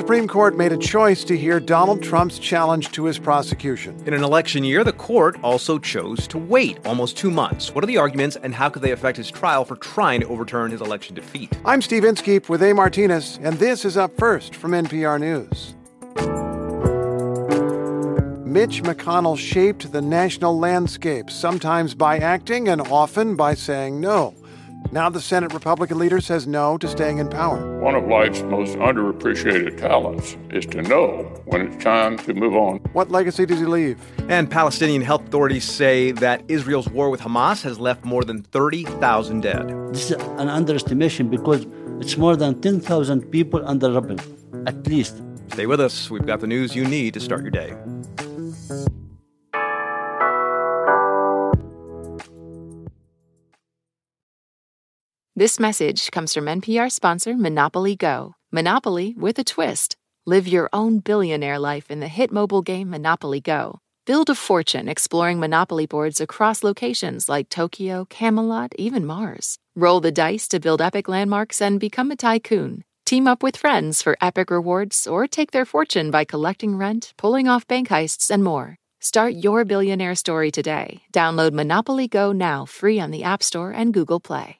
Supreme Court made a choice to hear Donald Trump's challenge to his prosecution. In an election year, the court also chose to wait almost two months. What are the arguments, and how could they affect his trial for trying to overturn his election defeat? I'm Steve Inskeep with A. Martinez, and this is Up First from NPR News. Mitch McConnell shaped the national landscape, sometimes by acting and often by saying no. Now the Senate Republican leader says no to staying in power. One of life's most underappreciated talents is to know when it's time to move on. What legacy does he leave? And Palestinian health authorities say that Israel's war with Hamas has left more than 30,000 dead. This is an underestimation because it's more than 10,000 people under rubble, at least. Stay with us. We've got the news you need to start your day. This message comes from NPR sponsor Monopoly Go. Monopoly with a twist. Live your own billionaire life in the hit mobile game Monopoly Go. Build a fortune exploring Monopoly boards across locations like Tokyo, Camelot, even Mars. Roll the dice to build epic landmarks and become a tycoon. Team up with friends for epic rewards or take their fortune by collecting rent, pulling off bank heists, and more. Start your billionaire story today. Download Monopoly Go now free on the App Store and Google Play.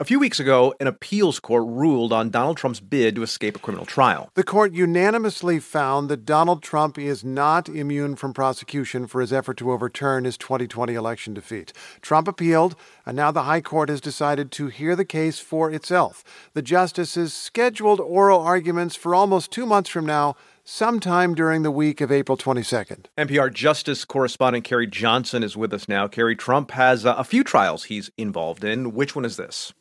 A few weeks ago, an appeals court ruled on Donald Trump's bid to escape a criminal trial. The court unanimously found that Donald Trump is not immune from prosecution for his effort to overturn his 2020 election defeat. Trump appealed, and now the High Court has decided to hear the case for itself. The justices scheduled oral arguments for almost two months from now sometime during the week of April 22nd. NPR Justice correspondent Carrie Johnson is with us now. Carrie, Trump has uh, a few trials he's involved in. Which one is this?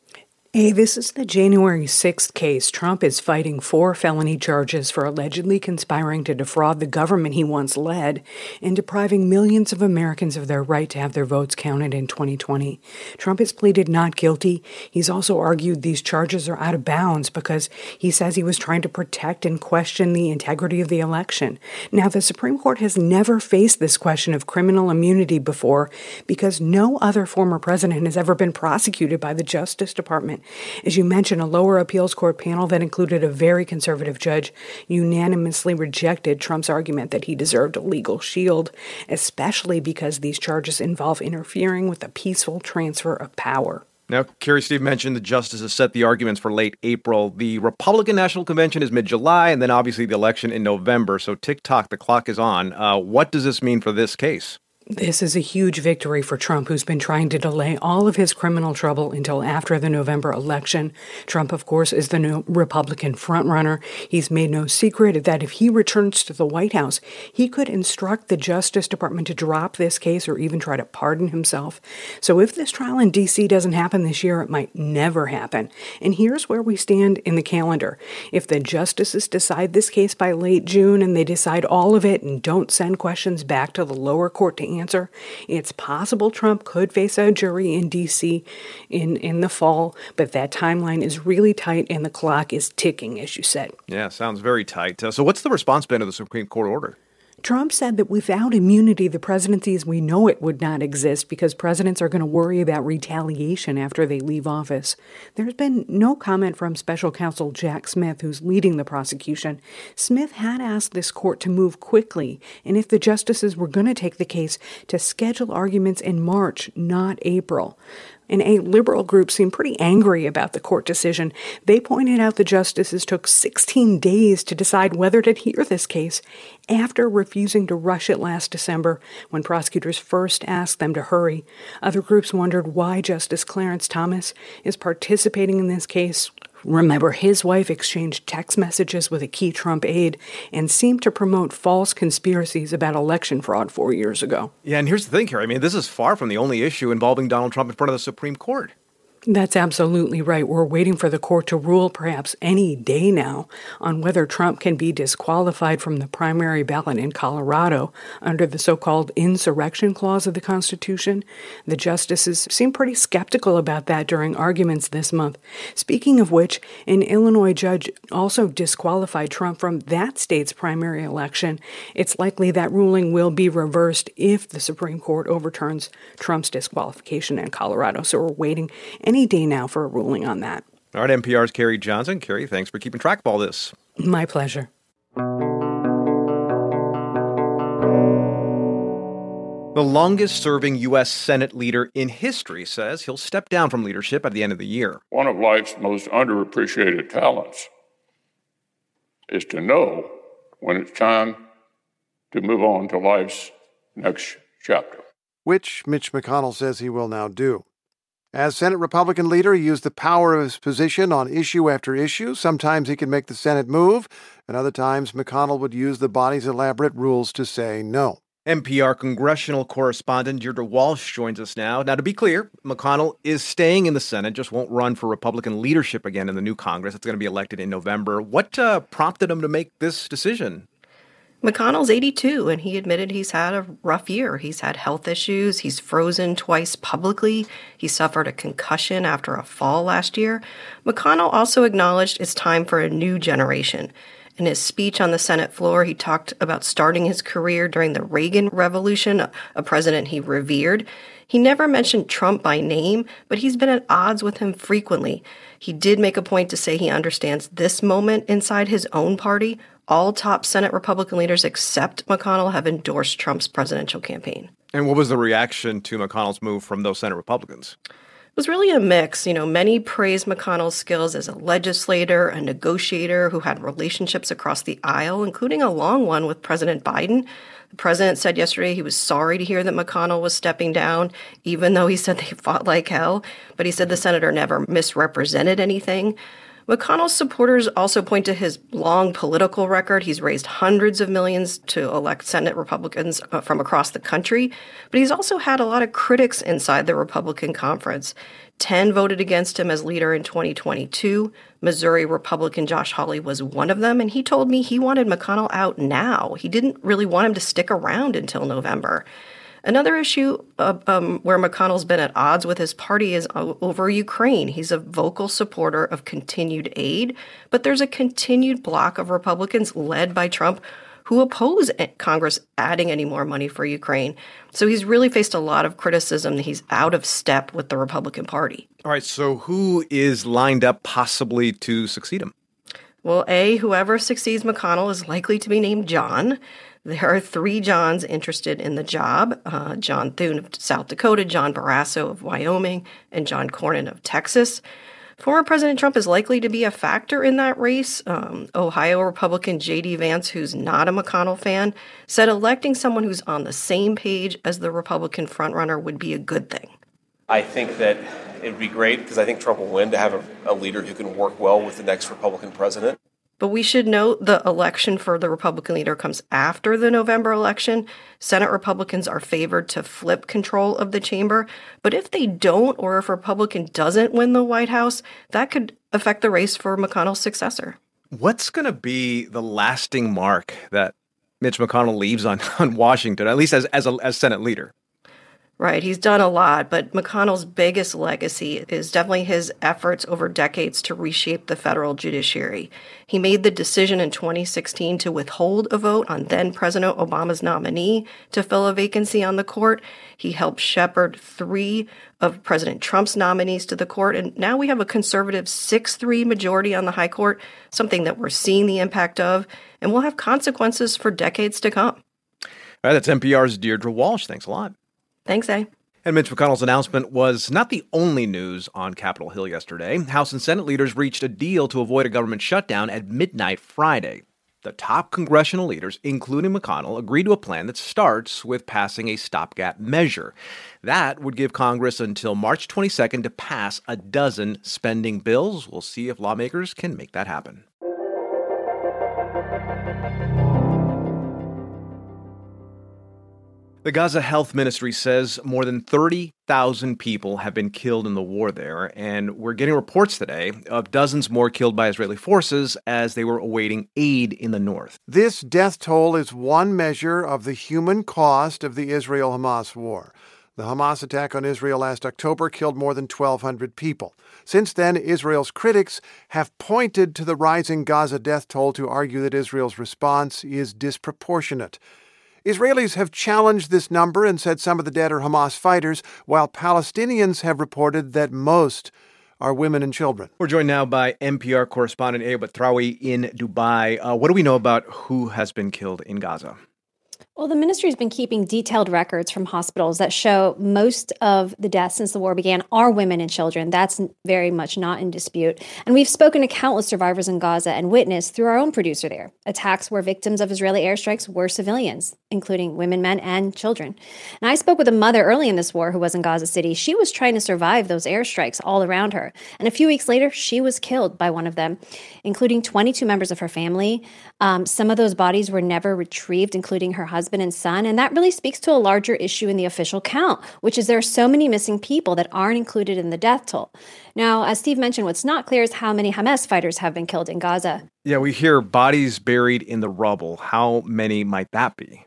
Hey, this is the January 6th case. Trump is fighting four felony charges for allegedly conspiring to defraud the government he once led and depriving millions of Americans of their right to have their votes counted in 2020. Trump has pleaded not guilty. He's also argued these charges are out of bounds because he says he was trying to protect and question the integrity of the election. Now, the Supreme Court has never faced this question of criminal immunity before because no other former president has ever been prosecuted by the Justice Department. As you mentioned, a lower appeals court panel that included a very conservative judge unanimously rejected Trump's argument that he deserved a legal shield, especially because these charges involve interfering with the peaceful transfer of power. Now, Carrie Steve mentioned the justices set the arguments for late April. The Republican National Convention is mid July, and then obviously the election in November. So, tick tock, the clock is on. Uh, what does this mean for this case? This is a huge victory for Trump, who's been trying to delay all of his criminal trouble until after the November election. Trump, of course, is the new Republican frontrunner. He's made no secret that if he returns to the White House, he could instruct the Justice Department to drop this case or even try to pardon himself. So if this trial in D.C. doesn't happen this year, it might never happen. And here's where we stand in the calendar. If the justices decide this case by late June and they decide all of it and don't send questions back to the lower court to answer. It's possible Trump could face a jury in D.C. in in the fall, but that timeline is really tight and the clock is ticking, as you said. Yeah, sounds very tight. Uh, so, what's the response been to the Supreme Court order? Trump said that without immunity, the presidency as we know it would not exist because presidents are going to worry about retaliation after they leave office. There's been no comment from special counsel Jack Smith, who's leading the prosecution. Smith had asked this court to move quickly, and if the justices were going to take the case, to schedule arguments in March, not April. And a liberal group seemed pretty angry about the court decision. They pointed out the justices took 16 days to decide whether to hear this case after refusing to rush it last December when prosecutors first asked them to hurry. Other groups wondered why Justice Clarence Thomas is participating in this case Remember, his wife exchanged text messages with a key Trump aide and seemed to promote false conspiracies about election fraud four years ago. Yeah, and here's the thing, Carrie. I mean, this is far from the only issue involving Donald Trump in front of the Supreme Court. That's absolutely right. We're waiting for the court to rule, perhaps any day now, on whether Trump can be disqualified from the primary ballot in Colorado under the so called insurrection clause of the Constitution. The justices seem pretty skeptical about that during arguments this month. Speaking of which, an Illinois judge also disqualified Trump from that state's primary election. It's likely that ruling will be reversed if the Supreme Court overturns Trump's disqualification in Colorado. So we're waiting. Any any day now for a ruling on that. All right, NPR's Carrie Johnson. Carrie, thanks for keeping track of all this. My pleasure. The longest serving U.S. Senate leader in history says he'll step down from leadership at the end of the year. One of life's most underappreciated talents is to know when it's time to move on to life's next chapter. Which Mitch McConnell says he will now do. As Senate Republican leader, he used the power of his position on issue after issue. Sometimes he could make the Senate move, and other times McConnell would use the body's elaborate rules to say no. NPR congressional correspondent Deirdre Walsh joins us now. Now, to be clear, McConnell is staying in the Senate, just won't run for Republican leadership again in the new Congress. It's going to be elected in November. What uh, prompted him to make this decision? McConnell's 82, and he admitted he's had a rough year. He's had health issues. He's frozen twice publicly. He suffered a concussion after a fall last year. McConnell also acknowledged it's time for a new generation. In his speech on the Senate floor, he talked about starting his career during the Reagan Revolution, a president he revered. He never mentioned Trump by name, but he's been at odds with him frequently. He did make a point to say he understands this moment inside his own party all top Senate Republican leaders except McConnell have endorsed Trump's presidential campaign. And what was the reaction to McConnell's move from those Senate Republicans? It was really a mix. You know, many praised McConnell's skills as a legislator, a negotiator who had relationships across the aisle, including a long one with President Biden. The president said yesterday he was sorry to hear that McConnell was stepping down, even though he said they fought like hell. But he said the senator never misrepresented anything. McConnell's supporters also point to his long political record. He's raised hundreds of millions to elect Senate Republicans uh, from across the country, but he's also had a lot of critics inside the Republican conference. 10 voted against him as leader in 2022. Missouri Republican Josh Hawley was one of them, and he told me he wanted McConnell out now. He didn't really want him to stick around until November. Another issue uh, um, where McConnell's been at odds with his party is over Ukraine. He's a vocal supporter of continued aid, but there's a continued block of Republicans led by Trump who oppose Congress adding any more money for Ukraine. So he's really faced a lot of criticism that he's out of step with the Republican Party. All right, so who is lined up possibly to succeed him? Well, A, whoever succeeds McConnell is likely to be named John. There are three Johns interested in the job uh, John Thune of South Dakota, John Barrasso of Wyoming, and John Cornyn of Texas. Former President Trump is likely to be a factor in that race. Um, Ohio Republican J.D. Vance, who's not a McConnell fan, said electing someone who's on the same page as the Republican frontrunner would be a good thing. I think that it would be great because I think Trump will win to have a, a leader who can work well with the next Republican president. But we should note the election for the Republican leader comes after the November election. Senate Republicans are favored to flip control of the chamber. But if they don't, or if Republican doesn't win the White House, that could affect the race for McConnell's successor. What's going to be the lasting mark that Mitch McConnell leaves on, on Washington, at least as, as, a, as Senate leader? Right. He's done a lot, but McConnell's biggest legacy is definitely his efforts over decades to reshape the federal judiciary. He made the decision in 2016 to withhold a vote on then President Obama's nominee to fill a vacancy on the court. He helped shepherd three of President Trump's nominees to the court, and now we have a conservative 6 3 majority on the high court, something that we're seeing the impact of, and will have consequences for decades to come. All right, that's NPR's Deirdre Walsh. Thanks a lot. Thanks, A. And Mitch McConnell's announcement was not the only news on Capitol Hill yesterday. House and Senate leaders reached a deal to avoid a government shutdown at midnight Friday. The top congressional leaders, including McConnell, agreed to a plan that starts with passing a stopgap measure. That would give Congress until March 22nd to pass a dozen spending bills. We'll see if lawmakers can make that happen. The Gaza Health Ministry says more than 30,000 people have been killed in the war there, and we're getting reports today of dozens more killed by Israeli forces as they were awaiting aid in the north. This death toll is one measure of the human cost of the Israel Hamas war. The Hamas attack on Israel last October killed more than 1,200 people. Since then, Israel's critics have pointed to the rising Gaza death toll to argue that Israel's response is disproportionate. Israelis have challenged this number and said some of the dead are Hamas fighters, while Palestinians have reported that most are women and children. We're joined now by NPR correspondent Aya Batrawi in Dubai. Uh, what do we know about who has been killed in Gaza? Well, the ministry has been keeping detailed records from hospitals that show most of the deaths since the war began are women and children. That's very much not in dispute. And we've spoken to countless survivors in Gaza and witnessed through our own producer there attacks where victims of Israeli airstrikes were civilians, including women, men, and children. And I spoke with a mother early in this war who was in Gaza City. She was trying to survive those airstrikes all around her. And a few weeks later, she was killed by one of them, including 22 members of her family. Um, some of those bodies were never retrieved, including her husband husband and son. And that really speaks to a larger issue in the official count, which is there are so many missing people that aren't included in the death toll. Now, as Steve mentioned, what's not clear is how many Hamas fighters have been killed in Gaza. Yeah, we hear bodies buried in the rubble. How many might that be?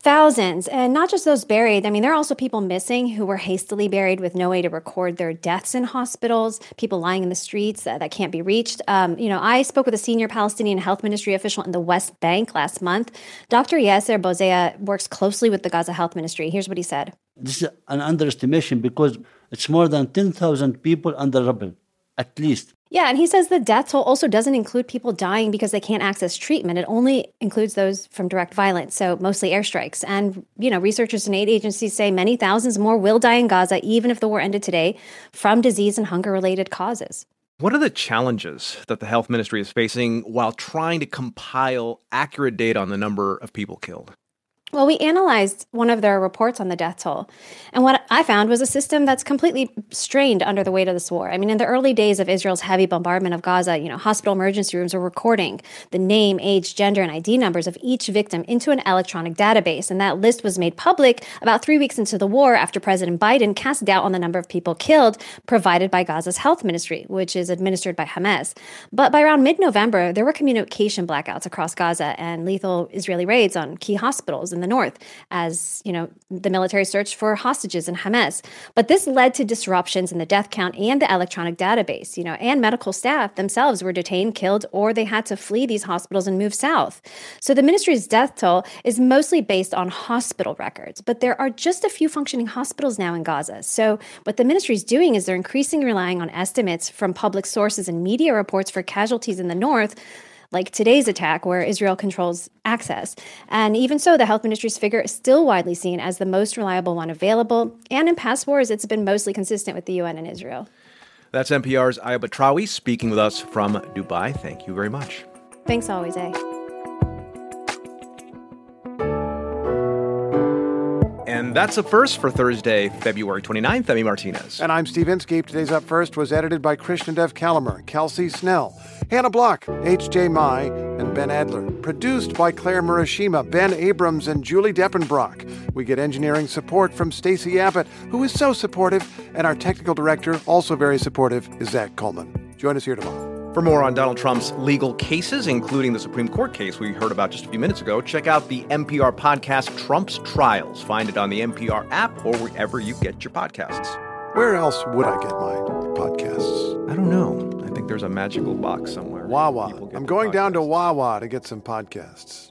Thousands, and not just those buried. I mean, there are also people missing who were hastily buried with no way to record their deaths in hospitals, people lying in the streets that, that can't be reached. Um, you know, I spoke with a senior Palestinian health ministry official in the West Bank last month. Dr. Yasser Bozea works closely with the Gaza Health Ministry. Here's what he said This is an underestimation because it's more than 10,000 people under rubble, at least. Yeah, and he says the death toll also doesn't include people dying because they can't access treatment. It only includes those from direct violence, so mostly airstrikes. And, you know, researchers and aid agencies say many thousands more will die in Gaza, even if the war ended today, from disease and hunger related causes. What are the challenges that the health ministry is facing while trying to compile accurate data on the number of people killed? Well, we analyzed one of their reports on the death toll. And what I found was a system that's completely strained under the weight of this war. I mean, in the early days of Israel's heavy bombardment of Gaza, you know, hospital emergency rooms were recording the name, age, gender, and ID numbers of each victim into an electronic database. And that list was made public about three weeks into the war after President Biden cast doubt on the number of people killed provided by Gaza's health ministry, which is administered by Hamas. But by around mid November, there were communication blackouts across Gaza and lethal Israeli raids on key hospitals in the north as, you know, the military searched for hostages in Hamas. But this led to disruptions in the death count and the electronic database, you know, and medical staff themselves were detained, killed, or they had to flee these hospitals and move south. So the ministry's death toll is mostly based on hospital records, but there are just a few functioning hospitals now in Gaza. So what the ministry is doing is they're increasingly relying on estimates from public sources and media reports for casualties in the north like today's attack, where Israel controls access. And even so, the health ministry's figure is still widely seen as the most reliable one available. And in past wars, it's been mostly consistent with the UN and Israel. That's NPR's Batrawi speaking with us from Dubai. Thank you very much. Thanks always, eh? That's a first for Thursday, February 29th. Emmy Martinez. And I'm Steve Inskeep. Today's Up First was edited by Krishnadev Calamur, Kelsey Snell, Hannah Bloch, H.J. Mai, and Ben Adler. Produced by Claire Murashima, Ben Abrams, and Julie Depenbrock. We get engineering support from Stacey Abbott, who is so supportive, and our technical director, also very supportive, is Zac Coleman. Join us here tomorrow. For more on Donald Trump's legal cases, including the Supreme Court case we heard about just a few minutes ago, check out the NPR podcast Trump's Trials. Find it on the NPR app or wherever you get your podcasts. Where else would I get my podcasts? I don't know. I think there's a magical box somewhere. Wawa. I'm going down to Wawa to get some podcasts.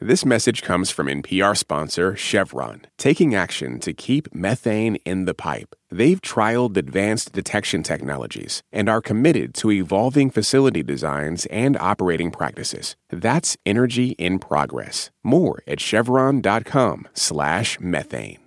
This message comes from NPR sponsor Chevron, taking action to keep methane in the pipe. They've trialed advanced detection technologies and are committed to evolving facility designs and operating practices. That's energy in progress. More at chevron.com/methane.